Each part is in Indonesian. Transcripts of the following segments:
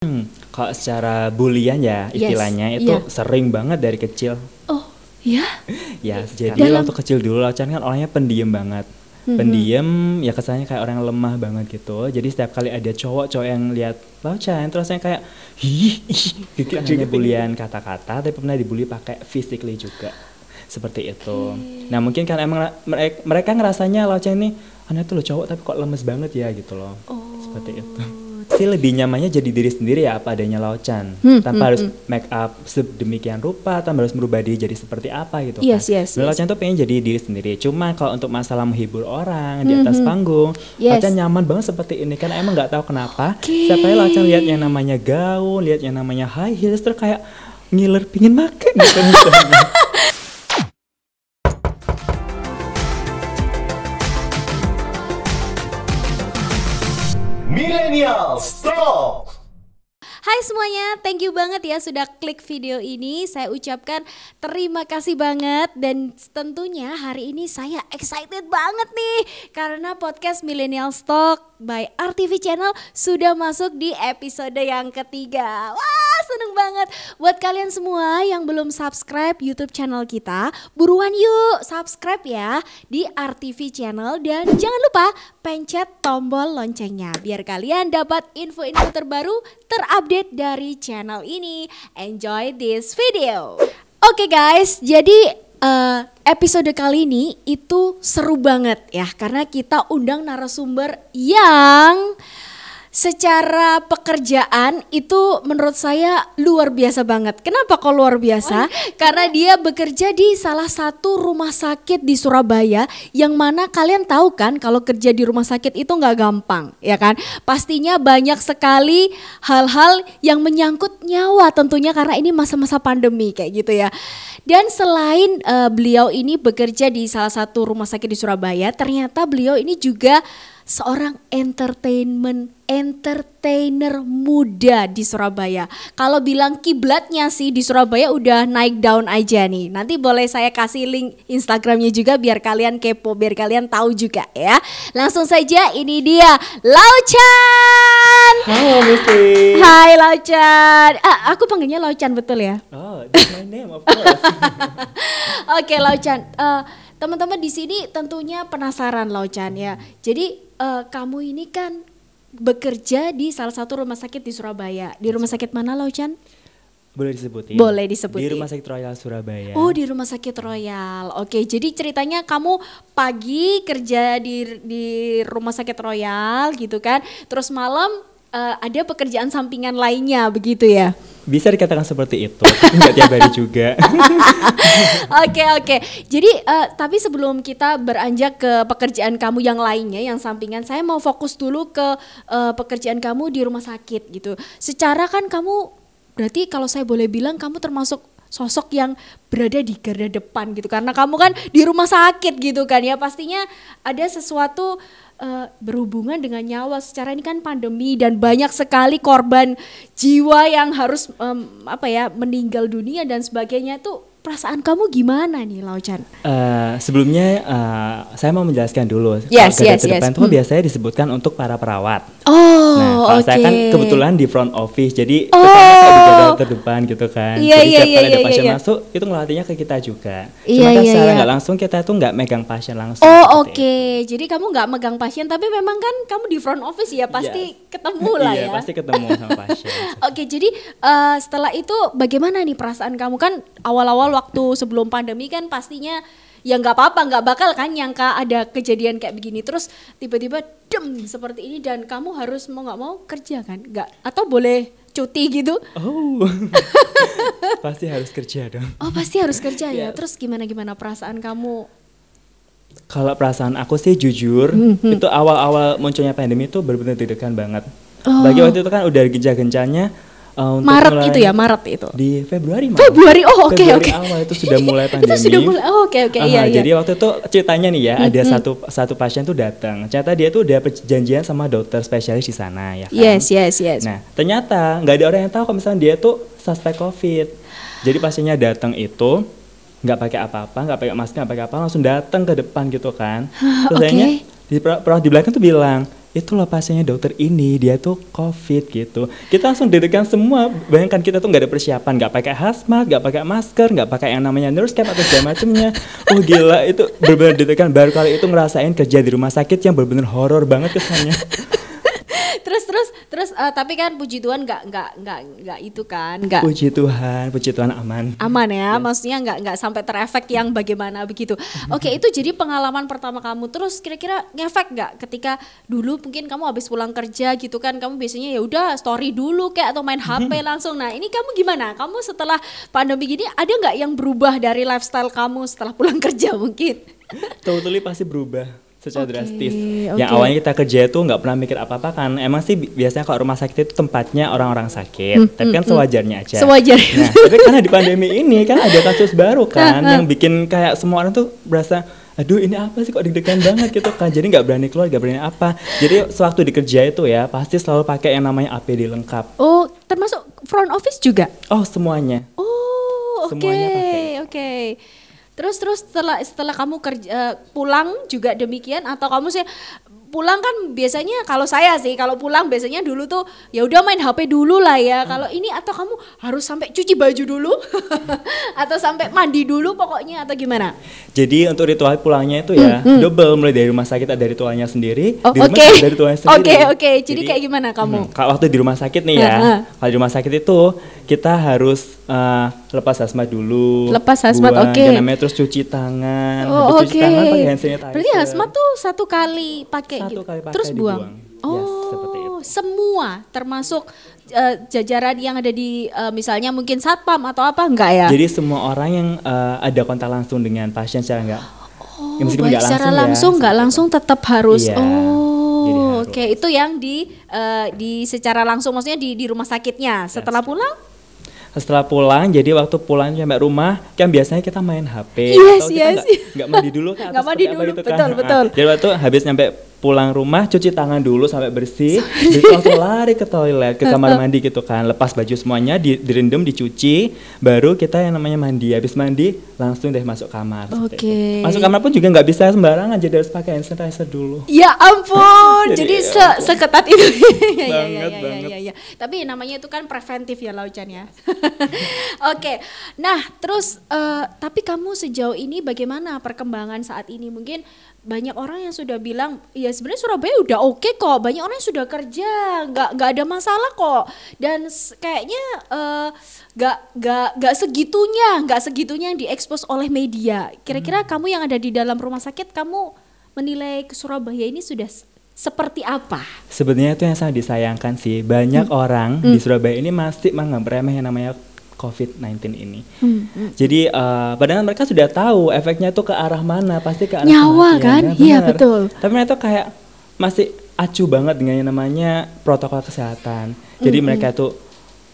Hmm, kalau secara bulian ya Yes, istilahnya itu iya. sering banget dari kecil. Oh, ya? Ya, Yes, jadi dalam- waktu kecil dulu Laucan kan orangnya pendiam banget. Mhm. Pendiam, ya kesannya kayak orang yang lemah banget gitu. Jadi setiap kali ada cowok-cowok yang lihat Laucan, terusnya kayak ih, ih gitu hanya juga bulian kata-kata, tapi pernah dibully pakai physically juga. Seperti itu. Nah, mungkin kan emang mereka, mereka ngerasanya Laucan ini anak tuh lo cowok tapi kok lemes banget ya gitu loh. Oh. Seperti itu. Sih lebih nyamannya jadi diri sendiri ya apa adanya Laucan. Hmm, tanpa hmm, harus hmm. make up sedemikian rupa, tanpa harus merubah diri jadi seperti apa gitu Yes, kan. yes, Sebenarnya yes. Laucan tuh pengen jadi diri sendiri. Cuma kalau untuk masalah menghibur orang di atas Mhm. panggung, Yes. Laucan nyaman banget seperti ini karena emang nggak tahu kenapa. Oke. Setiap kali Laucan lihat yang namanya gaun, lihat yang namanya high heels terus kayak ngiler pingin makan gitu Talk. Hai semuanya, thank you banget ya sudah klik video ini. Saya ucapkan terima kasih banget dan tentunya hari ini saya excited banget nih karena podcast Millennial Talk by RTV Channel sudah masuk di episode yang ketiga. Wah, seneng banget. Buat kalian semua yang belum subscribe YouTube channel kita, buruan yuk subscribe ya di RTV Channel dan jangan lupa pencet tombol loncengnya biar kalian dapat info-info terbaru terupdate dari channel ini. Enjoy this video. Oke guys, jadi eh, episode kali ini itu seru banget ya karena kita undang narasumber yang secara pekerjaan itu menurut saya luar biasa banget. Kenapa kok luar biasa? Karena dia bekerja di salah satu rumah sakit di Surabaya yang mana kalian tahu kan kalau kerja di rumah sakit itu nggak gampang, ya kan? Pastinya banyak sekali hal-hal yang menyangkut nyawa tentunya karena ini masa-masa pandemi kayak gitu ya. Dan selain eh, beliau ini bekerja di salah satu rumah sakit di Surabaya, ternyata beliau ini juga seorang entertainment entertainer muda di Surabaya. Kalau bilang kiblatnya sih di Surabaya udah naik down aja nih. Nanti boleh saya kasih link Instagramnya juga biar kalian kepo, biar kalian tahu juga ya. Langsung saja ini dia Laucan. Halo Misti. Hai Laucan. Ah, aku panggilnya Laucan betul ya? Oh, that's my name of course. Oke Laucan, Eh, teman-teman di sini tentunya penasaran Laucan ya. Jadi eh, kamu ini kan bekerja di salah satu rumah sakit di Surabaya. Di rumah sakit mana Laucan? Boleh disebutin? Boleh disebutin. Di Rumah Sakit Royal Surabaya. Oh di rumah sakit Royal. Oke, jadi ceritanya kamu pagi kerja di di rumah sakit Royal gitu kan. Terus malam eh, ada pekerjaan sampingan lainnya begitu ya? Bisa dikatakan seperti itu, nggak tiap hari juga. Oke oke. Jadi eh, tapi sebelum kita beranjak ke pekerjaan kamu yang lainnya yang sampingan, saya mau fokus dulu ke eh, pekerjaan kamu di rumah sakit gitu. Secara kan kamu berarti kalau saya boleh bilang kamu termasuk sosok yang berada di garda depan gitu karena kamu kan di rumah sakit gitu kan ya pastinya ada sesuatu eh, berhubungan dengan nyawa secara ini kan pandemi dan banyak sekali korban jiwa yang harus em, apa ya meninggal dunia dan sebagainya itu perasaan kamu gimana nih Laucan? Eh, sebelumnya eh, saya mau menjelaskan dulu. Yes, Kalau garda yes, terdepan yes. itu Hmm. biasanya disebutkan untuk para perawat. Oh, nah, kalau oke. saya kan kebetulan di front office, jadi Oh. kesannya kayak di garda terdepan gitu kan. Iya, jadi iya, setiap iya, kali ada iya, pasien iya. masuk, itu ngelatihnya ke kita juga. Iya, Cuma kan iya, secara iya. nggak langsung kita tuh nggak megang pasien langsung. Oh seperti oke, jadi kamu nggak megang pasien tapi memang kan kamu di front office ya pasti Yes. ketemu lah iya, ya. pasti ketemu sama pasien. Oke, jadi eh, setelah itu bagaimana nih perasaan kamu kan awal-awal waktu sebelum pandemi kan pastinya ya nggak apa-apa nggak bakal kan nyangka ada kejadian kayak begini terus tiba-tiba dem seperti ini dan kamu harus mau nggak mau kerja kan nggak atau boleh cuti gitu Oh, pasti harus kerja dong. oh pasti harus kerja ya Yes. terus gimana gimana perasaan kamu Kalau perasaan aku sih jujur, Hmm, itu awal-awal munculnya pandemi itu benar-benar deg-degan banget. Oh. Bagi waktu itu kan udah gencar-gencarnya uh, Maret itu ya Maret itu Di Februari malah. Februari oh oke Februari oke awal itu sudah mulai itu pandemi. sudah mulai oh, oke oke Aha, iya iya Jadi waktu itu ceritanya nih ya, ada satu satu pasien tuh datang. Ternyata dia tuh udah perjanjian sama dokter spesialis di sana ya kan. yes yes yes Nah, ternyata nggak ada orang yang tahu kalau misalnya dia tuh suspek COVID. Jadi pasiennya datang itu nggak pakai apa-apa, nggak pakai masker, nggak pakai apa, langsung datang ke depan gitu kan. Terus Oke. akhirnya di perawat di belakang tuh bilang, itu loh pasiennya dokter ini dia tuh covid gitu. Kita langsung deg-degan semua. Bayangkan kita tuh nggak ada persiapan. Nggak pakai hazmat nggak pakai masker nggak pakai yang namanya nurse cap atau segala macemnya. Oh gila. Itu benar-benar deg-degan. Baru kali itu ngerasain kerja di rumah sakit yang benar-benar horor banget kesannya. Terus terus terus eh, tapi kan puji Tuhan nggak nggak nggak nggak itu kan nggak puji Tuhan puji Tuhan aman. Aman ya maksudnya nggak nggak sampai terefek yang bagaimana begitu. Oke itu jadi pengalaman pertama kamu. Terus kira-kira ngefek nggak ketika dulu mungkin kamu habis pulang kerja gitu kan kamu biasanya ya udah story dulu kayak atau main HP langsung. Nah ini kamu gimana? Kamu setelah pandemi gini ada nggak yang berubah dari lifestyle kamu setelah pulang kerja mungkin? Totally pasti berubah secara Oke, drastis. oke. Yang awalnya kita kerja itu nggak pernah mikir apa-apa kan. Emang sih bi- biasanya kalau rumah sakit itu tempatnya orang-orang sakit, tapi kan sewajarnya aja. Sewajarnya. Nah, tapi karena di pandemi ini kan ada kasus baru kan yang bikin kayak semua orang tuh berasa aduh ini apa sih kok deg-degan banget gitu kan jadi nggak berani keluar nggak berani apa jadi sewaktu di kerja itu ya pasti selalu pakai yang namanya APD lengkap oh termasuk front office juga oh semuanya Oh, oke, Semuanya pakai. oke. Terus terus setelah setelah kamu kerja eh, pulang juga demikian atau kamu sih pulang kan biasanya kalau saya sih kalau pulang biasanya dulu tuh ya udah main HP dulu lah ya. Kalau ini atau kamu harus sampai cuci baju dulu atau sampai mandi dulu pokoknya atau gimana? Jadi untuk ritual pulangnya itu ya double mulai dari rumah sakit ada ritualnya sendiri, Hmm, Oh, di rumah oke. juga ada ritualnya sendiri. Oke, oke. Jadi kayak gimana kamu? Hmm, kalau waktu di rumah sakit nih ya, Heeh. kalau di rumah sakit itu kita harus eh, lepas hazmat dulu. Lepas hazmat, oke. yang namanya terus cuci tangan. Oh, oke. cuci tangan pakai hand sanitizer. Berarti hazmat tuh satu kali pakai Satu gitu. kali pakai, Terus buang. dibuang. Yes, seperti itu. Oh, semua termasuk eh, jajaran yang ada di eh, misalnya mungkin satpam atau apa enggak ya? Jadi semua orang yang eh, ada kontak langsung dengan pasien secara enggak oh, ya meskipun nggak secara langsung ya, langsung langsung tetap harus. Iya, oh, oke. Itu yang di eh, di secara langsung maksudnya di di rumah sakitnya. Setelah pulang? Setelah pulang jadi waktu pulang sampai rumah kan biasanya kita main HP Yes, atau kita yes, nggak yes. nggak mandi dulu kan Nggak mandi dulu, gitu kan. betul, Nah, betul. jadi waktu habis nyampe pulang rumah cuci tangan dulu sampai bersih terus langsung lari ke toilet ke kamar mandi gitu kan lepas baju semuanya di, direndam dicuci baru kita yang namanya mandi habis mandi langsung deh masuk kamar Oke. itu. masuk kamar pun juga nggak bisa sembarangan jadi harus pakai hand sanitizer dulu Ya ampun, Jadi, jadi, ya se ampun. seketat itu. ya, ya, ya, Banget, ya, banget. ya, ya. Tapi namanya itu kan preventif ya Laucan ya. Oke, nah terus eh, tapi kamu sejauh ini bagaimana perkembangan saat ini? Mungkin banyak orang yang sudah bilang, ya sebenarnya Surabaya udah oke kok, banyak orang yang sudah kerja, nggak nggak ada masalah kok. Dan kayaknya eh, nggak nggak nggak segitunya, nggak segitunya yang diekspos oleh media. Kira-kira kamu yang ada di dalam rumah sakit, kamu menilai ke Surabaya ini sudah seperti apa? Sebenarnya itu yang sangat disayangkan sih. Banyak Hmm. orang di Surabaya ini masih menganggap remeh yang namanya COVID-19 ini. Hmm, Jadi eh, padahal mereka sudah tahu efeknya itu ke arah mana, pasti ke arah Nyawa kematian, kan? ya, Iya, betul. Tapi mereka kayak masih acuh banget dengan yang namanya protokol kesehatan. Jadi Hmm, mereka tuh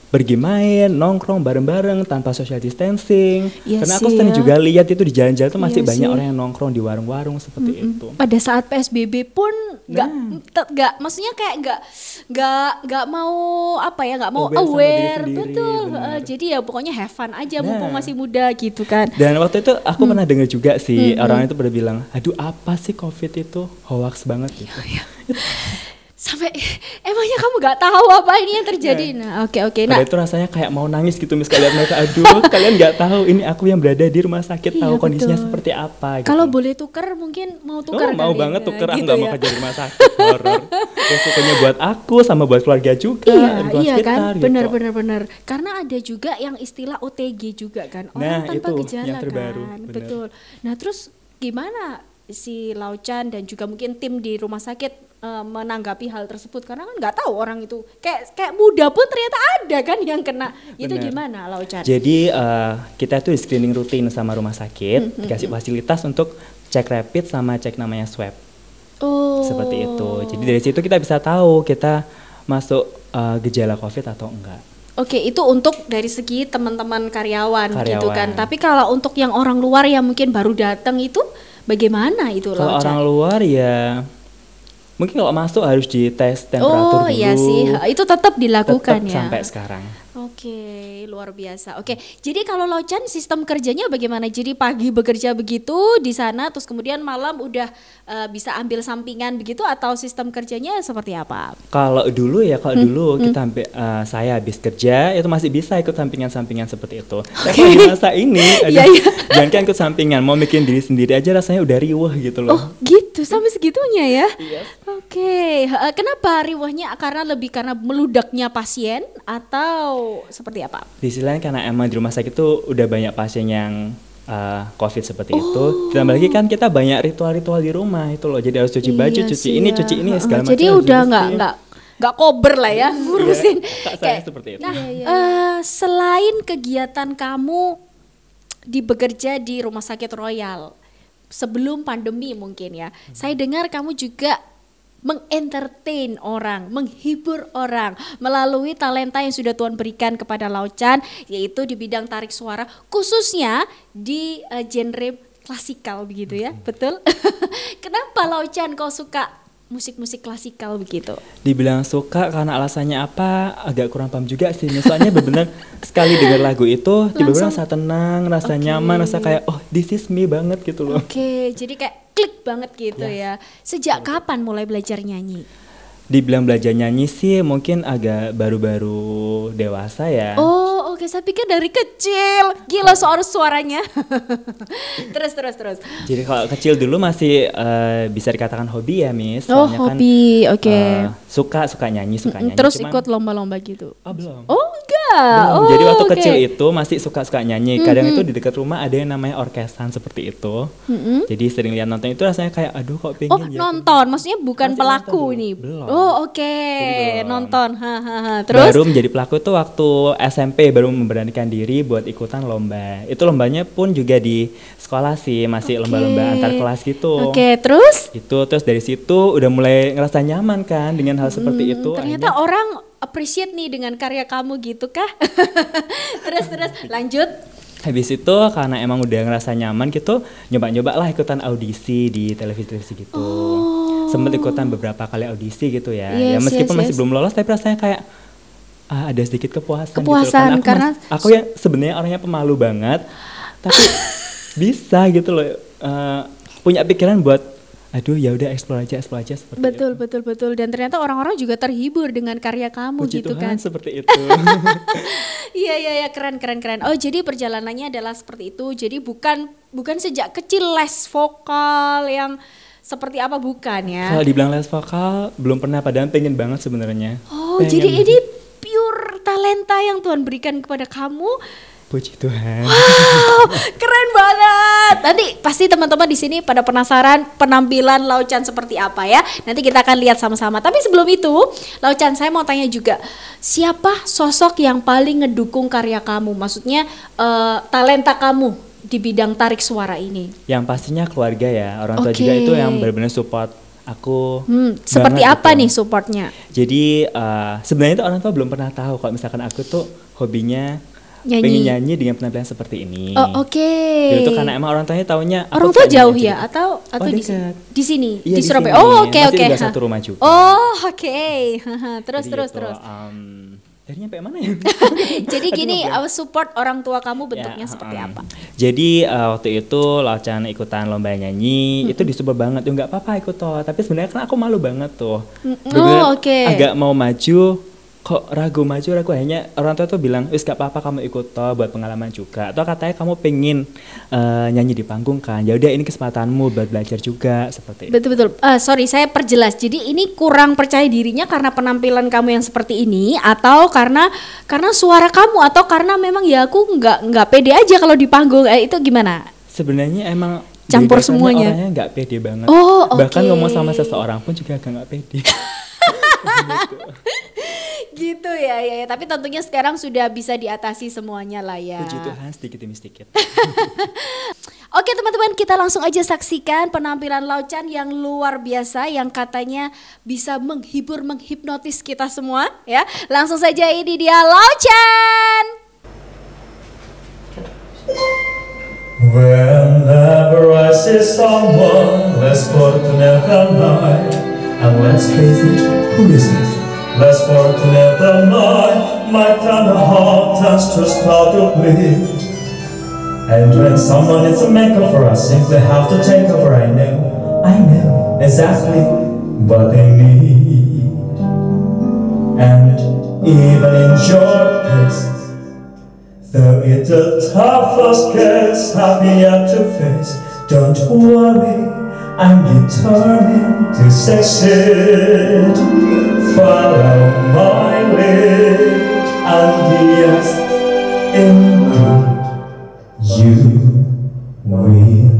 pergi main, nongkrong bareng-bareng tanpa social distancing. Iya Karena aku sering ya. juga lihat itu di jalan-jalan tuh masih Iya banyak sih. orang yang nongkrong di warung-warung seperti itu. Pada saat PSBB pun nggak Nah. nggak maksudnya kayak nggak nggak nggak mau apa ya nggak mau Aware aware sendiri, betul. Eh, jadi ya pokoknya have fun aja mumpung Nah. masih muda gitu kan Dan waktu itu aku Hmm. pernah dengar juga sih orang itu pada bilang, aduh apa sih covid itu hoax banget gitu. Iya, sampai emangnya kamu nggak tahu apa ini yang terjadi nah oke oke nah Pada itu rasanya kayak mau nangis gitu mis kalian mereka, aduh kalian nggak tahu ini aku yang berada di rumah sakit Iya, tahu kondisinya betul. seperti apa. Gitu. kalau boleh tuker mungkin mau Oh, tuker mau kali banget ya, tuker, aku gitu nggak mau ya. kerja di rumah sakit horor. Resikonya buat aku sama buat keluarga juga, Iya, iya sekitar, kan, gitu. benar benar benar. Karena ada juga yang istilah OTG juga kan, orang Nah, tanpa itu gejala yang terbaru, kan, benar. betul. Nah terus gimana si Laucan dan juga mungkin tim di rumah sakit eh, menanggapi hal tersebut karena kan nggak tahu orang itu kayak kayak muda pun ternyata ada kan yang kena. Itu gimana Laucan? Jadi eh, kita tuh di screening rutin sama rumah Hmm, sakit, dikasih fasilitas untuk cek rapid sama cek namanya swab. oh. seperti itu. Jadi dari situ kita bisa tahu kita masuk uh, gejala COVID atau enggak. Oke, itu untuk dari segi teman-teman karyawan, gitu kan. Karyawan. Tapi kalau untuk yang orang luar yang mungkin baru datang itu bagaimana itu Kalau orang luar ya mungkin kalau masuk harus dites temperatur Oh dulu. iya sih, itu tetap dilakukan Tetap ya. sampai sekarang. Oke, luar biasa. Oke, jadi kalau Laucan sistem kerjanya bagaimana? Jadi pagi bekerja begitu di sana, terus kemudian malam udah eh, bisa ambil sampingan begitu, atau sistem kerjanya seperti apa? Kalau dulu ya, Hmm, kalau dulu kita ambil, eh, saya habis kerja itu masih bisa ikut sampingan-sampingan seperti itu. Tapi kalau di masa ini, aduh, Iya, iya. jangan kan ikut sampingan, mau bikin diri sendiri aja rasanya udah riuh gitu loh. Oh gitu, sampai segitunya ya? Iya. Oke, eh, kenapa riwahnya? Karena lebih karena meludaknya pasien atau seperti apa? Di sisi lain karena emang di rumah sakit itu udah banyak pasien yang uh, COVID seperti itu. Oh. Ditambah lagi kan kita banyak ritual-ritual di rumah itu loh. Jadi harus cuci baju, Iya cuci sih ini, ya. cuci ini Heeh, segala macam. Jadi udah nggak nggak nggak kober lah ya ngurusin. Kak saya Kayak- seperti itu. Nah, eh, selain kegiatan kamu di bekerja di Rumah Sakit Royal sebelum pandemi mungkin ya, saya dengar kamu juga mengentertain orang, menghibur orang melalui talenta yang sudah Tuhan berikan kepada Laucan yaitu di bidang tarik suara khususnya di eh, genre klasikal begitu ya, betul? Kenapa Laucan kau suka musik-musik klasikal begitu? Dibilang suka karena alasannya apa agak kurang paham juga sih. Misalnya benar-benar sekali dengar lagu itu tiba-tiba rasa tenang, rasa nyaman, rasa kayak oh this is me banget gitu loh. Oke, jadi kayak klik banget gitu ya. Sejak kapan mulai belajar nyanyi? Dibilang belajar nyanyi sih mungkin agak baru-baru dewasa ya. Oh, oke. Saya pikir dari kecil. Gila soal suaranya. terus, terus, terus. Jadi kalau kecil dulu masih eh, bisa dikatakan hobi ya, Miss. Oh, kan, hobi. Oke. eh, suka suka nyanyi, suka nyanyi. Terus Cuman- ikut lomba-lomba gitu. Oh, belum. Oh. Belum. Oh, Jadi waktu oke. kecil itu masih suka-suka nyanyi. Kadang itu di dekat rumah ada yang namanya orkesan seperti itu. Jadi sering lihat nonton itu rasanya kayak aduh kok pengen Oh, ya. nonton. Maksudnya bukan Masih pelaku nonton ini. Belum. Oh, oke. belum. Nonton. Ha, ha, ha. Terus? Baru menjadi pelaku itu waktu SMP baru memberanikan diri buat ikutan lomba. Itu lombanya pun juga di sekolah sih, masih lomba-lomba antar kelas gitu. Oke, terus? Itu terus dari situ udah mulai ngerasa nyaman kan dengan hal seperti itu. Hmm, Ternyata Akhirnya- orang appreciate nih dengan karya kamu gitu kah? terus terus lanjut. Habis itu karena emang udah ngerasa nyaman gitu, nyoba-nyoba lah ikutan audisi di televisi-televisi gitu. Sempet ikutan beberapa kali audisi gitu ya. Oh. Yes, ya meskipun yes, masih yes. belum lolos tapi rasanya kayak ah, ada sedikit kepuasan, Kepuasan, gitu. Aku, karena- mas- aku ya sebenarnya orangnya pemalu banget, tapi bisa gitu loh. eh, punya pikiran buat aduh ya udah explore aja, explore aja seperti Betul itu. betul betul dan ternyata orang-orang juga terhibur dengan karya kamu Puji gitu Tuhan kan. seperti itu. Iya iya iya keren keren keren. Oh jadi perjalanannya adalah seperti itu. Jadi bukan bukan sejak kecil les vokal yang seperti apa bukan ya? Kalau dibilang les vokal belum pernah padahal pengen banget sebenarnya. Oh Pengen jadi banget. ini pure talenta yang Tuhan berikan kepada kamu. Puji Tuhan. Wow, keren banget. Nanti pasti teman-teman di sini pada penasaran penampilan Laucan seperti apa ya. Nanti kita akan lihat sama-sama. Tapi sebelum itu, Laucan saya mau tanya juga, siapa sosok yang paling ngedukung karya kamu? Maksudnya eh, talenta kamu di bidang tarik suara ini. Yang pastinya keluarga ya, orang tua Oke. juga itu yang benar-benar support aku. Hmm, seperti banget apa gitu. nih supportnya? Jadi eh, sebenarnya itu orang tua belum pernah tahu kalau misalkan aku tuh hobinya Nyanyi. pengen nyanyi dengan penampilan seperti ini. Oh, oke. Dulu tuh karena emang orang tuanya taunya aku Orang tua jauh nyanyi ya atau atau Oh, di. Di sini, Iya, di di Surabaya. sini. Oh, oke oke. ha. satu rumah juga. Oh, oke. terus Jadi terus gitu, terus. em, Dari nyampe mana ya? Jadi gini, ngeblank. uh, support orang tua kamu bentuknya Ya, seperti em, apa? Jadi eh, waktu itu Laucan ikutan lomba nyanyi itu disupport banget tuh nggak apa-apa ikut toh. Tapi sebenarnya kan aku malu banget tuh. Mm, oh, oke. Agak mau maju kok ragu maju ragu akhirnya orang tua tuh bilang wis gak apa-apa kamu ikut toh buat pengalaman juga atau katanya kamu pengen eh, nyanyi di panggung kan ya udah ini kesempatanmu buat belajar juga seperti itu Betul betul. Eh, sorry, saya perjelas. Jadi ini kurang percaya dirinya karena penampilan kamu yang seperti ini, atau karena karena suara kamu, atau karena memang ya aku nggak nggak pede aja kalau di panggung. Eh, itu gimana? sebenarnya emang Campur semuanya. orangnya nggak pede banget Oh, bahkan oke. ngomong sama seseorang pun juga agak nggak pede Gitu ya, ya, ya. Tapi tentunya sekarang sudah bisa diatasi semuanya lah ya. puji Tuhan sedikit demi sedikit Oke teman-teman kita langsung aja saksikan penampilan Laucan yang luar biasa yang katanya bisa menghibur menghipnotis kita semua ya. Langsung saja ini dia Laucan. Whenever I see someone less fortunate than I, And let's face it, who isn't? Let's work together, my, my tender heart turns to of bliss. And when someone is a makeover, I simply have to take over. I know, I know exactly what they need. And even in your case, though it's the toughest case I've yet to face, don't worry, I'm determined to succeed. Follow my lead, and yes, indeed you will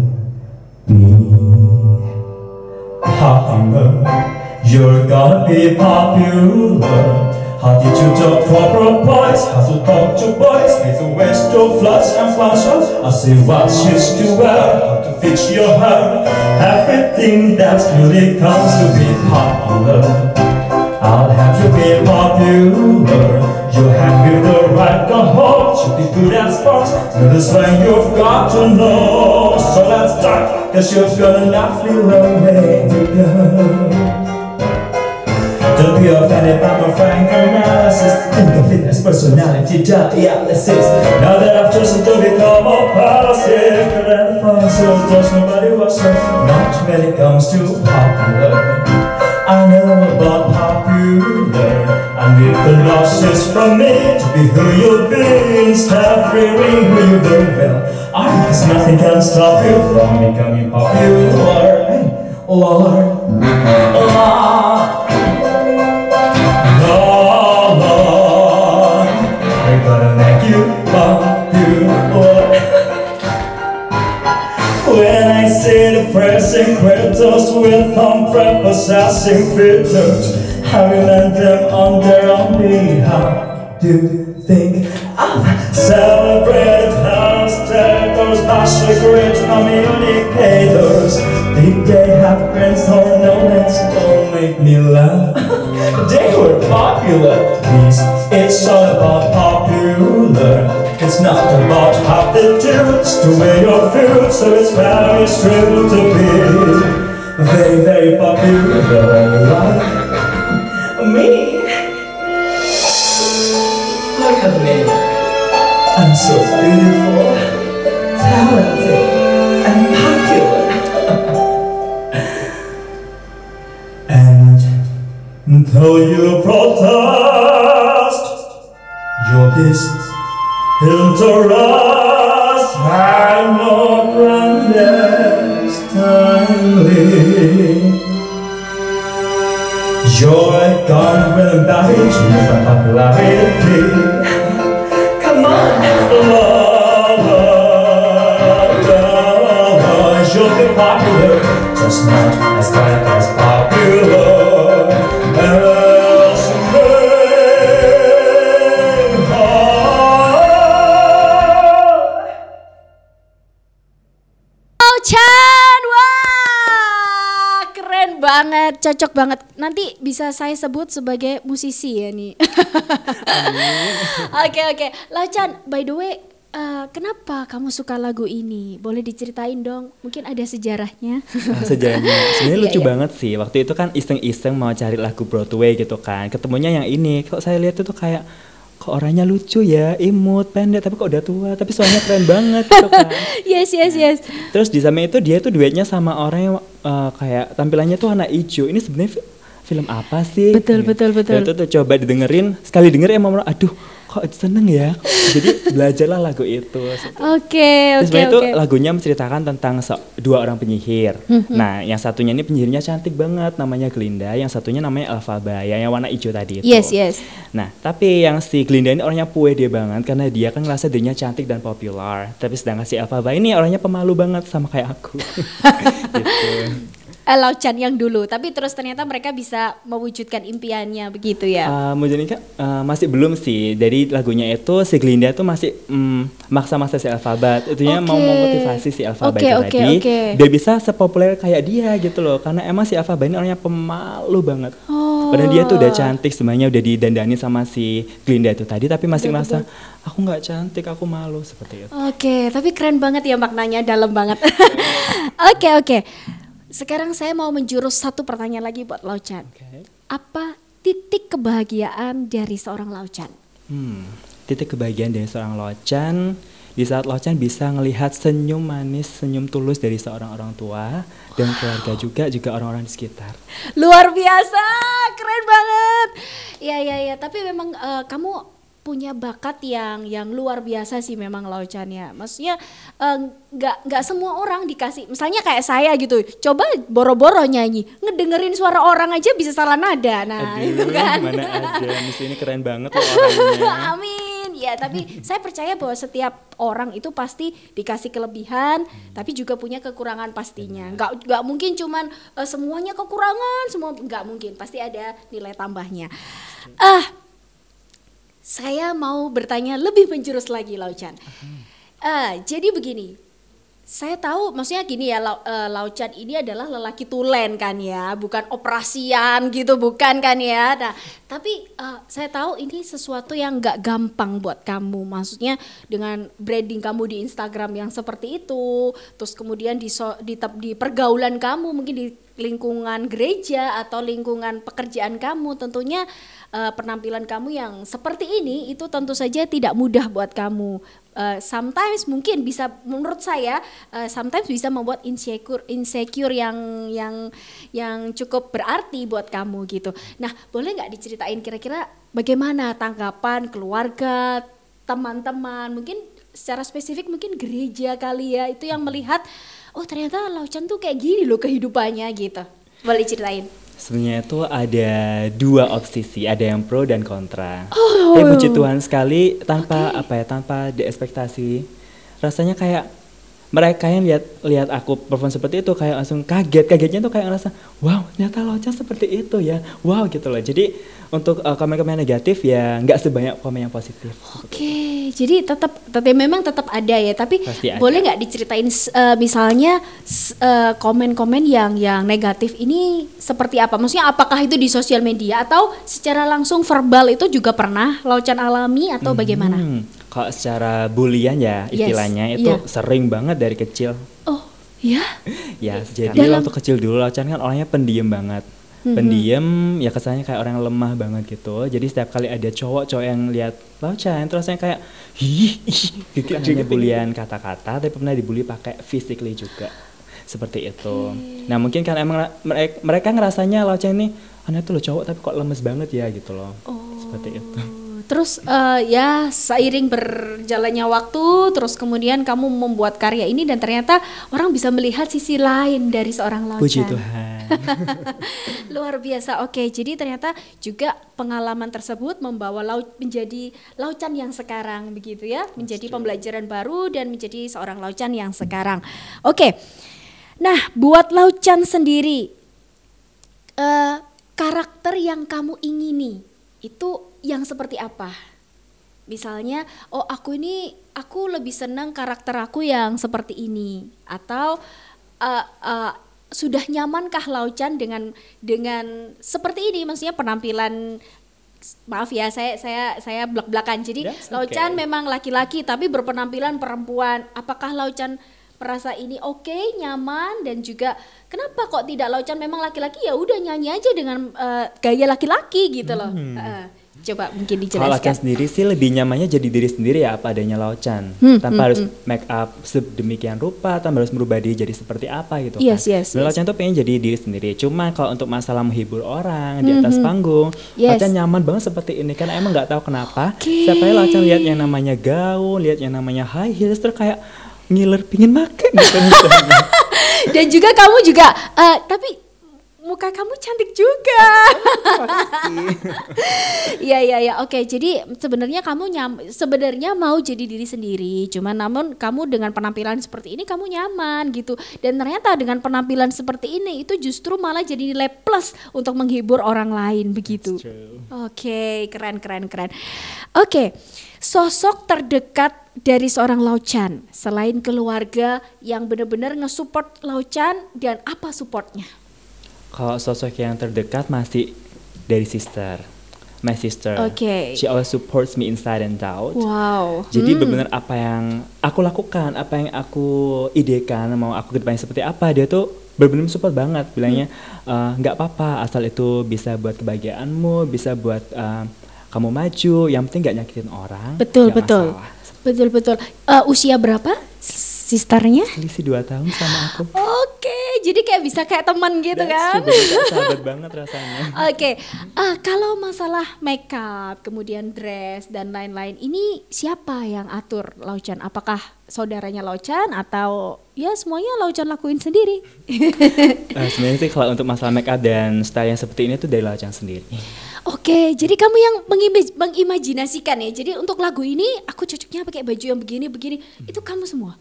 be popular. You're gonna be popular. How did you talk proper boys? How to talk to boys? Need to waste your flush and flash up. I see what shoes to wear, how to fix your hair. Everything that really comes to be popular. I'll have you be popular. You hang with the right cohort. Should be good at sports. Know the slang you've got to know. So let's start. Cause you've got enough little way to. Be offended by my frank analysis. Think of it as personality dialysis. Now that I've chosen to become a passive, and fossil, does nobody was Not when it comes to popular. I know about popular, and if the loss is from me to be who you'll be instead of fearing who you will, well, I guess nothing can stop you from becoming popular. Hey, Lord, Lord. Lord, you popular. When I see the pressing critters with unprepossessing features, I will let them on their own behalf. Do you think I've celebrated house takers, master great communicators? Did they have friends or no? Let's don't make me laugh. they were popular. Please, it's all about popular. It's not about aptitudes to wear your food, so it's very true to be very, very popular. Like me. Look at me. I'm so beautiful, talented, and popular. and though you protest, you're this interest and no clandestinely. With a baggage with popularity. Come on, love, love. You'll be popular, just not as popular cocok banget. Nanti bisa saya sebut sebagai musisi ya nih. Oke oke, lah Chan, by the way, eh, kenapa kamu suka lagu ini? Boleh diceritain dong? Mungkin ada sejarahnya. Nah, sejarahnya sebenarnya Iya, lucu iya. banget sih waktu itu kan iseng-iseng mau cari lagu Broadway gitu kan ketemunya yang ini kok saya lihat itu tuh kayak kok orangnya lucu ya imut pendek tapi kok udah tua tapi suaranya keren banget gitu kan yes yes yes. terus di samping itu dia tuh duetnya sama orang yang eh, kayak tampilannya tuh warna hijau ini sebenarnya fi- film apa sih Betul, Gitu. betul, betul. Dan itu tuh coba didengerin sekali denger emang aduh kok seneng ya jadi belajarlah lagu itu Oke oke oke. lagunya menceritakan tentang se- dua orang penyihir. Mhm. Nah, yang satunya ini penyihirnya cantik banget, namanya Glinda. Yang satunya namanya Alphaba, ya, yang warna hijau tadi itu. Yes yes. Nah, tapi yang si Glinda ini orangnya puede banget karena dia kan ngerasa dirinya cantik dan populer. Tapi sedangkan si Alphaba ini orangnya pemalu banget sama kayak aku. gitu. Eh, Lau Chan yang dulu, tapi terus ternyata mereka bisa mewujudkan impiannya begitu ya. Uh, Mojonika uh, masih belum sih. Dari lagunya itu si Glinda tuh masih mm, maksa-maksa si Alphabet. Itunya mau Oke. memotivasi si Alphabet Oke, itu oke, tadi. oke. Dia bisa sepopuler kayak dia gitu loh. Karena emang si Alphabet ini orangnya pemalu banget. Oh. Padahal dia tuh udah cantik semuanya udah didandani sama si Glinda itu tadi. Tapi masih ngerasa aku nggak cantik, aku malu seperti itu. Oke, tapi keren banget ya maknanya dalam banget. Oke oke. Sekarang saya mau menjurus satu pertanyaan lagi buat Laucan. Oke. Apa titik kebahagiaan dari seorang Laucan? Hmm, titik kebahagiaan dari seorang Locan di saat Locan bisa ngelihat senyum manis, senyum tulus dari seorang orang tua dan keluarga juga juga orang-orang di sekitar. Luar biasa, keren banget. Ya ya ya, tapi memang eh, kamu punya bakat yang yang luar biasa sih memang Laucan ya. Maksudnya eh, nggak nggak semua orang dikasih. Misalnya kayak saya gitu, coba boro-boro nyanyi, ngedengerin suara orang aja bisa salah nada. Nah, itu Aduh, kan. mana ada, Miss ini keren banget loh orangnya. Amin. Ya, tapi saya percaya bahwa setiap orang itu pasti dikasih kelebihan, tapi juga punya kekurangan pastinya. Nggak nggak mungkin cuman eh, semuanya kekurangan, semua nggak mungkin. Pasti ada nilai tambahnya. Ah, saya mau bertanya lebih menjurus lagi, Laucan. Ah, jadi begini, saya tahu, maksudnya gini ya, Lau, eh, Laucan ini adalah lelaki tulen kan ya, bukan operasian gitu, bukan kan ya. Nah, tapi eh, saya tahu ini sesuatu yang nggak gampang buat kamu. Maksudnya dengan branding kamu di Instagram yang seperti itu, terus kemudian di so- di, di pergaulan kamu, mungkin di lingkungan gereja atau lingkungan pekerjaan kamu, tentunya eh, penampilan kamu yang seperti ini itu tentu saja tidak mudah buat kamu. Eh, sometimes mungkin bisa menurut saya eh, sometimes bisa membuat insecure insecure yang yang yang cukup berarti buat kamu gitu. Nah, boleh nggak diceritain kira-kira bagaimana tanggapan keluarga, teman-teman, mungkin secara spesifik mungkin gereja kali ya itu yang melihat oh ternyata Laucan tuh kayak gini loh kehidupannya gitu. Boleh ceritain? Sebenarnya itu ada dua opsi sih, ada yang pro dan kontra. Tapi puji Tuhan sekali tanpa apa ya, tanpa diekspektasi. Rasanya kayak mereka yang lihat lihat aku perform seperti itu kayak langsung kaget, kagetnya tuh kayak ngerasa, wow ternyata Loca seperti itu ya, wow gitu loh. Jadi untuk uh, komen-komen negatif ya nggak sebanyak komen yang positif. Oke, jadi tetap tapi memang tetap ada ya, tapi Pasti ada. boleh nggak diceritain eh, misalnya eh, komen-komen yang yang negatif ini seperti apa? Maksudnya apakah itu di sosial media atau secara langsung verbal itu juga pernah Laucan alami atau bagaimana? Hmm, kalau secara bulian ya Yes, istilahnya itu iya. sering banget dari kecil. Oh, ya. Ya, jadi Dalam- waktu kecil dulu Laucan kan orangnya pendiam banget. Pendiam, ya kesannya kayak orang lemah banget gitu. Jadi setiap kali ada cowok-cowok yang lihat Laucan, terus saya kayak ih, ih gitu. Hanya bulian kata-kata, tapi pernah dibully pakai physically juga. Seperti itu. Nah, mungkin kan emang mereka, mereka ngerasanya Laucan ini aneh tuh loh cowok tapi kok lemes banget ya gitu loh. Seperti itu. Terus eh, ya seiring berjalannya waktu, terus kemudian kamu membuat karya ini dan ternyata orang bisa melihat sisi lain dari seorang Laucan. Puji Tuhan. Luar biasa. Oke, jadi ternyata juga pengalaman tersebut membawa Lau menjadi Laucan yang sekarang begitu ya, menjadi pembelajaran baru dan menjadi seorang Laucan yang sekarang. Oke. Nah, buat Laucan sendiri eh, karakter yang kamu ingini itu yang seperti apa? Misalnya, oh aku ini aku lebih senang karakter aku yang seperti ini atau eh, eh, sudah nyamankah Laucan dengan dengan seperti ini? Maksudnya penampilan maaf ya saya saya saya belak-belakan jadi That's Laucan okay. memang laki-laki tapi berpenampilan perempuan. Apakah Laucan merasa ini oke nyaman dan juga kenapa kok tidak Laucan memang laki-laki? Ya udah nyanyi aja dengan eh, gaya laki-laki gitu loh. Heeh. Coba mungkin Hmm. Kalau Laucan dijelaskan sendiri sih lebih nyamannya jadi diri sendiri ya apa adanya Laucan. Hmm, tanpa harus make up sedemikian rupa, tanpa harus merubah diri jadi seperti apa gitu Yes, kan. yes, yes. Laucan tuh pengen jadi diri sendiri. Cuma kalau untuk masalah menghibur orang di atas panggung, Hmm, Yes. Laucan nyaman banget seperti ini karena emang nggak tahu kenapa. Oke. Setiap kali Laucan lihat yang namanya gaun, lihat yang namanya high heels terus kayak ngiler pingin makan gitu dan juga kamu juga eh, tapi muka kamu cantik juga. Iya iya iya. Oke jadi sebenarnya kamu nyam sebenarnya mau jadi diri sendiri cuman namun kamu dengan penampilan seperti ini kamu nyaman gitu. Dan ternyata dengan penampilan seperti ini itu justru malah jadi nilai plus untuk menghibur orang lain begitu. Oke keren keren keren. Oke sosok terdekat dari seorang Laucan selain keluarga yang benar-benar ngesupport Laucan dan apa supportnya Kalau sosok yang terdekat masih dari sister. My sister. Oke. She always supports me inside and out. wow Jadi benar-benar apa yang aku lakukan, apa yang aku idekan, mau aku ke depannya seperti apa, dia tuh benar-benar support banget bilangnya "Eh, nggak apa-apa asal itu bisa buat kebahagiaanmu bisa buat eh, kamu maju yang penting nggak nyakitin orang Betul, betul. masalah." Betul, betul. Eh, usia berapa sisternya? selisih dua tahun sama aku Oke, jadi kayak bisa kayak teman gitu That's kan? true, sahabat banget rasanya Oke, ah, kalau masalah makeup, kemudian dress dan lain-lain, ini siapa yang atur Laucan? Apakah saudaranya Laucan atau ya semuanya Laucan lakuin sendiri? Eh, sebenarnya sih kalau untuk masalah make up dan style yang seperti ini tuh dari Lacang sendiri Oke, jadi kamu yang mengimaj- mengimajinasikan ya. Jadi untuk lagu ini aku cocoknya pakai baju yang begini-begini. Itu kamu semua.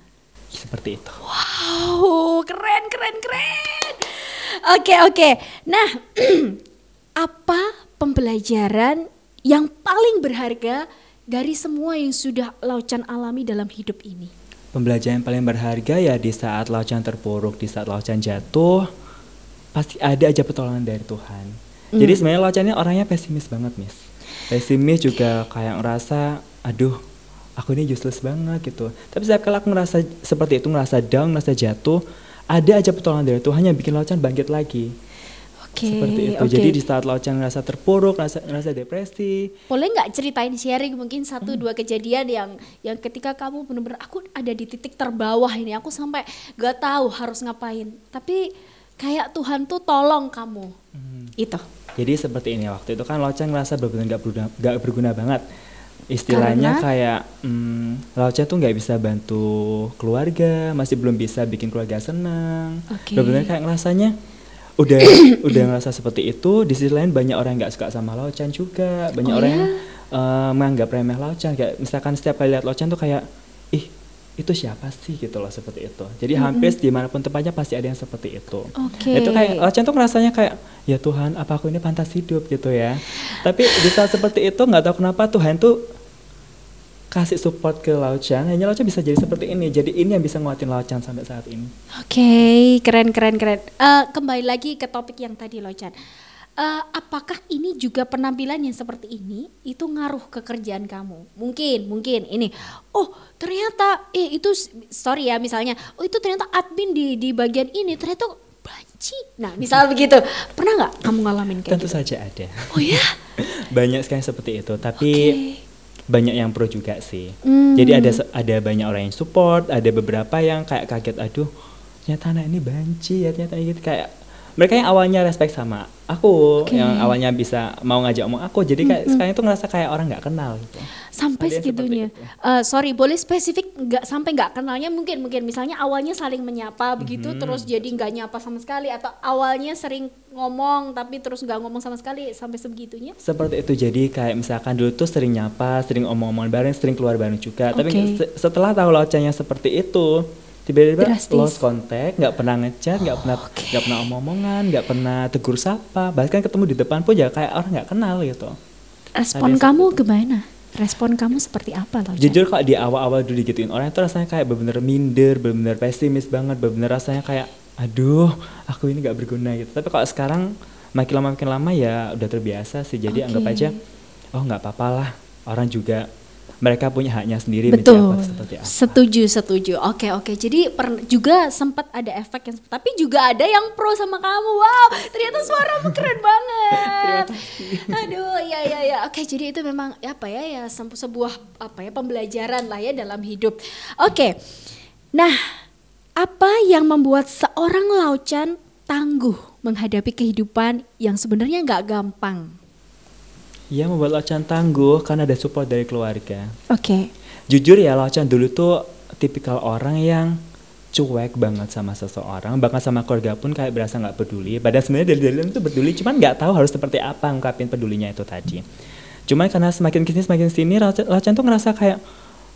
Seperti itu Wow, keren, keren, keren. Oke, oke. Nah, apa pembelajaran yang paling berharga dari semua yang sudah Laucan alami dalam hidup ini? Pembelajaran yang paling berharga ya di saat laucan terpuruk, di saat laucan jatuh, pasti ada aja pertolongan dari Tuhan. Jadi sebenarnya laucan ini orangnya pesimis banget, Miss. Pesimis juga kayak ngerasa, aduh, aku ini useless banget gitu. Tapi setiap kali aku ngerasa seperti itu, ngerasa down, ngerasa jatuh, ada aja pertolongan dari Tuhan yang bikin laucan bangkit lagi. Oke, Seperti itu. oke. Jadi di saat laucan ngerasa terpuruk, ngerasa, ngerasa depresi, Boleh nggak ceritain sharing mungkin satu Hmm. dua kejadian yang yang ketika kamu benar-benar aku ada di titik terbawah ini aku sampai gak tahu harus ngapain tapi kayak Tuhan tuh tolong kamu Hmm. itu Jadi seperti ini waktu itu kan Laucan ngerasa benar-benar gak berguna, gak berguna banget. Istilahnya Karena? kayak hmm, Laucan tuh nggak bisa bantu keluarga, masih belum bisa bikin keluarga senang. Oke. Benar-benar kayak ngerasanya udah udah ngerasa seperti itu. Di sisi lain banyak orang nggak suka sama Laucan juga, banyak Oh orang ya? yang eh, menganggap remeh Laucan. Kayak misalkan setiap kali lihat Laucan tuh kayak ih itu siapa sih gitu loh seperti itu. Jadi hampir di mana pun tempatnya pasti ada yang seperti itu. Oke. Itu kayak Laucan tuh ngerasanya kayak ya Tuhan apa aku ini pantas hidup gitu ya. Tapi di saat seperti itu nggak tahu kenapa Tuhan tuh kasih support ke Laucan. Hanya Laucan bisa jadi seperti ini. Jadi ini yang bisa nguatin Laucan sampai saat ini. Oke, keren keren keren. Eh, kembali lagi ke topik yang tadi Locan. Eh, apakah ini juga penampilan yang seperti ini itu ngaruh ke kerjaan kamu? Mungkin, mungkin ini. Oh, ternyata eh itu sorry ya misalnya. Oh, itu ternyata admin di di bagian ini ternyata banci. Nah, misal begitu. Pernah nggak kamu ngalamin kayak Tentu gitu? saja ada. Oh ya. banyak sekali seperti itu. Tapi Oke. banyak yang pro juga sih. Hmm. Jadi ada ada banyak orang yang support, ada beberapa yang kayak kaget, aduh, ternyata anak ini banci ya ternyata gitu kayak mereka yang awalnya respect sama aku, Oke. yang awalnya bisa mau ngajak omong aku, jadi kayak sekarang itu ngerasa kayak orang nggak kenal gitu. Sampai Ada segitunya. itu. Eh, sorry, boleh spesifik nggak sampai nggak kenalnya mungkin mungkin misalnya awalnya saling menyapa begitu Mhm. terus jadi nggak nyapa sama sekali atau awalnya sering ngomong tapi terus nggak ngomong sama sekali sampai sebegitunya. Seperti itu jadi kayak misalkan dulu tuh sering nyapa, sering omong-omong bareng, sering keluar bareng juga. Tapi Oke. se- setelah tahu laucannya seperti itu, tiba-tiba lost contact, nggak pernah ngechat, nggak pernah Oke. nggak pernah omong-omongan, nggak pernah tegur sapa, bahkan ketemu di depan pun ya kayak orang nggak kenal gitu. Respon kamu gimana? Respon kamu seperti apa loh? Jujur kalau di awal-awal dulu digituin orang itu rasanya kayak bener-bener minder, bener-bener pesimis banget, bener-bener rasanya kayak aduh aku ini nggak berguna gitu. Tapi kalau sekarang makin lama makin lama ya udah terbiasa sih. Jadi Oke. anggap aja oh nggak apa-apa lah orang juga mereka punya haknya sendiri Betul. menjawab seperti apa. Setuju, setuju. Oke, oke. Jadi per- juga sempat ada efek yang tapi juga ada yang pro sama kamu. Wow, ternyata suaramu keren banget. Aduh, ya ya ya. Oke, jadi itu memang apa ya ya sebuah apa ya pembelajaran lah ya dalam hidup. Oke. Nah, apa yang membuat seorang laucan tangguh menghadapi kehidupan yang sebenarnya nggak gampang? Ya membuat Locan tangguh karena ada support dari keluarga. Oke. Jujur ya Locan dulu tuh tipikal orang yang cuek banget sama seseorang, bahkan sama keluarga pun kayak berasa nggak peduli. Padahal sebenarnya dari dalam itu peduli, cuman nggak tahu harus seperti apa ngungkapin pedulinya itu tadi. Cuman karena semakin ke sini semakin sini, Locan tuh ngerasa kayak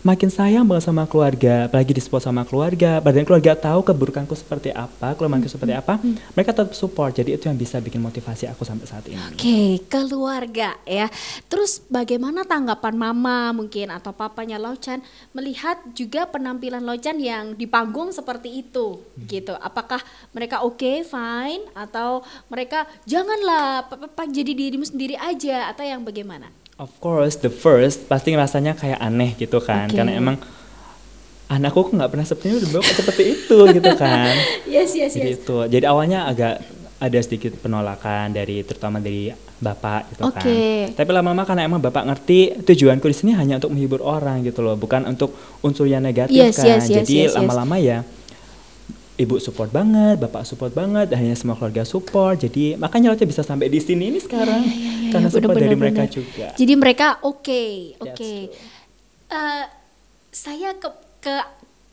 makin sayang banget sama keluarga, apalagi di support sama keluarga. Padahal keluarga tahu keburukanku seperti apa, kelemahanku seperti apa, mereka tetap support. Jadi itu yang bisa bikin motivasi aku sampai saat ini. Oke, keluarga ya. Terus bagaimana tanggapan mama mungkin atau papanya Laucan melihat juga penampilan Laucan yang di panggung seperti itu gitu. Apakah mereka oke, fine atau mereka janganlah pa- pa- pa- jadi dirimu sendiri aja atau yang bagaimana? Of course, the first pasti rasanya kayak aneh gitu kan, Oke. karena emang anakku kok nggak pernah seperti bapak seperti itu gitu kan Yes, yes, jadi yes. itu jadi awalnya agak ada sedikit penolakan dari terutama dari bapak gitu kan Oke. tapi lama-lama karena emang bapak ngerti tujuanku di sini hanya untuk menghibur orang gitu loh bukan untuk unsur yang negatif Yes, kan yes, yes, jadi yes, yes. lama-lama ya ibu support banget, bapak support banget, dan hanya semua keluarga support. Jadi makanya Loca bisa sampai di sini ini sekarang karena Ya, support dari benar-benar. mereka juga. Jadi mereka oke, oke. That's Eh, saya ke ke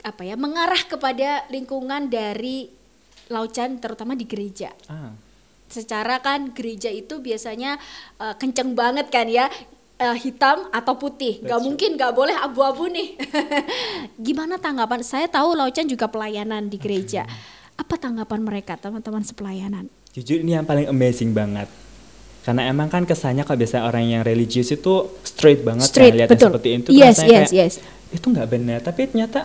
apa ya mengarah kepada lingkungan dari Laucan terutama di gereja. Ah, Secara kan gereja itu biasanya eh, kenceng banget kan ya eh, hitam atau putih. Gak That's mungkin gak boleh abu-abu nih. Gimana tanggapan? Saya tahu Laucan juga pelayanan di gereja. Apa tanggapan mereka teman-teman sepelayanan? jujur ini yang paling amazing banget. Karena emang kan kesannya kalau biasanya orang yang religius itu straight banget Straight, kan lihat betul. seperti itu Yes, rasanya yes, kayak, yes. itu nggak benar. Tapi ternyata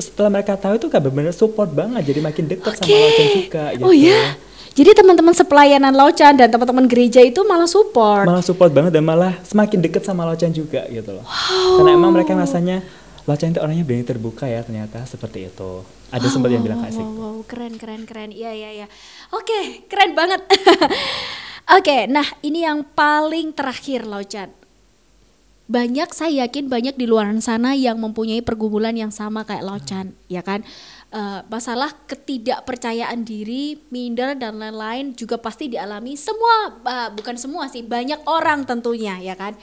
setelah mereka tahu itu gak benar support banget, jadi makin dekat sama Oke. Locan juga. Gitu. Oh ya. Jadi teman-teman sepelayanan Laucan dan teman-teman gereja itu malah support. malah support banget dan malah semakin deket sama Locan juga gitu loh. Karena emang mereka rasanya Locan itu orangnya benar terbuka ya ternyata seperti itu. Ada sempat yang bilang kayak wow, gitu. wow, keren, keren, keren. Iya, iya, iya. Oke, keren banget. Oke, nah ini yang paling terakhir Laucan. Banyak saya yakin banyak di luar sana yang mempunyai pergumulan yang sama kayak Laucan, ya kan? Eh, masalah ketidakpercayaan diri, minder dan lain-lain juga pasti dialami semua, eh, bukan semua sih, banyak orang tentunya, ya kan?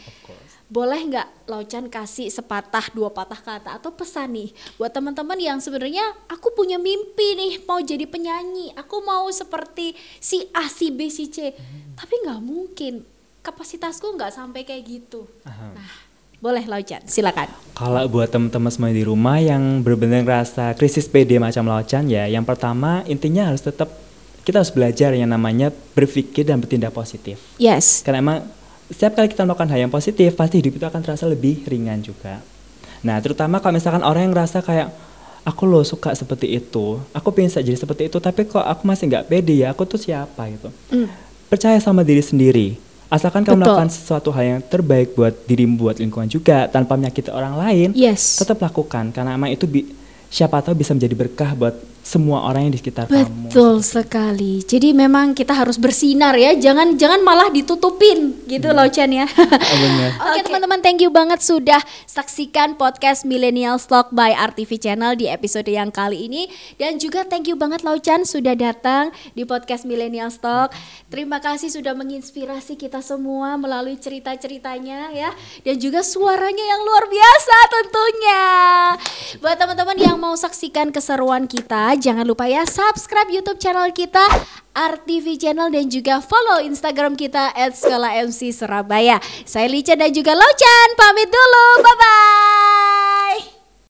boleh nggak Laucan kasih sepatah dua patah kata atau pesan nih buat teman-teman yang sebenarnya aku punya mimpi nih mau jadi penyanyi aku mau seperti si A si B si C. Tapi nggak mungkin. Kapasitasku nggak sampai kayak gitu. Nah boleh Laucan silakan Kalau buat teman-teman semua di rumah yang benar-benar ngerasa krisis PD macam Locan ya, yang pertama intinya harus tetap kita harus belajar yang namanya berpikir dan bertindak positif. yes Karena emang setiap kali kita melakukan hal yang positif, pasti hidup itu akan terasa lebih ringan juga. Nah, terutama kalau misalkan orang yang ngerasa kayak aku loh suka seperti itu, aku pengen jadi seperti itu, tapi kok aku masih nggak pede ya, aku tuh siapa gitu. Mm. Percaya sama diri sendiri. Asalkan Betul. kamu melakukan sesuatu hal yang terbaik buat dirimu, buat lingkungan juga, tanpa menyakiti orang lain, yes tetap lakukan. Karena emang itu bi- siapa tahu bisa menjadi berkah buat semua orang yang di sekitar kamu. Betul sekali. Jadi memang kita harus bersinar ya. Jangan jangan malah ditutupin gitu loh Chan ya. Oh, bener. Oke teman-teman, thank you banget sudah saksikan podcast Millennial Stock by RTV Channel di episode yang kali ini dan juga thank you banget Laucan sudah datang di podcast Millennial Stock. Terima kasih sudah menginspirasi kita semua melalui cerita-ceritanya ya dan juga suaranya yang luar biasa tentunya. Buat teman-teman yang mau saksikan keseruan kita, jangan lupa ya subscribe YouTube channel kita RTV Channel dan juga follow Instagram kita @skala MC Surabaya. Saya Lica dan juga Laucan pamit dulu. Bye bye.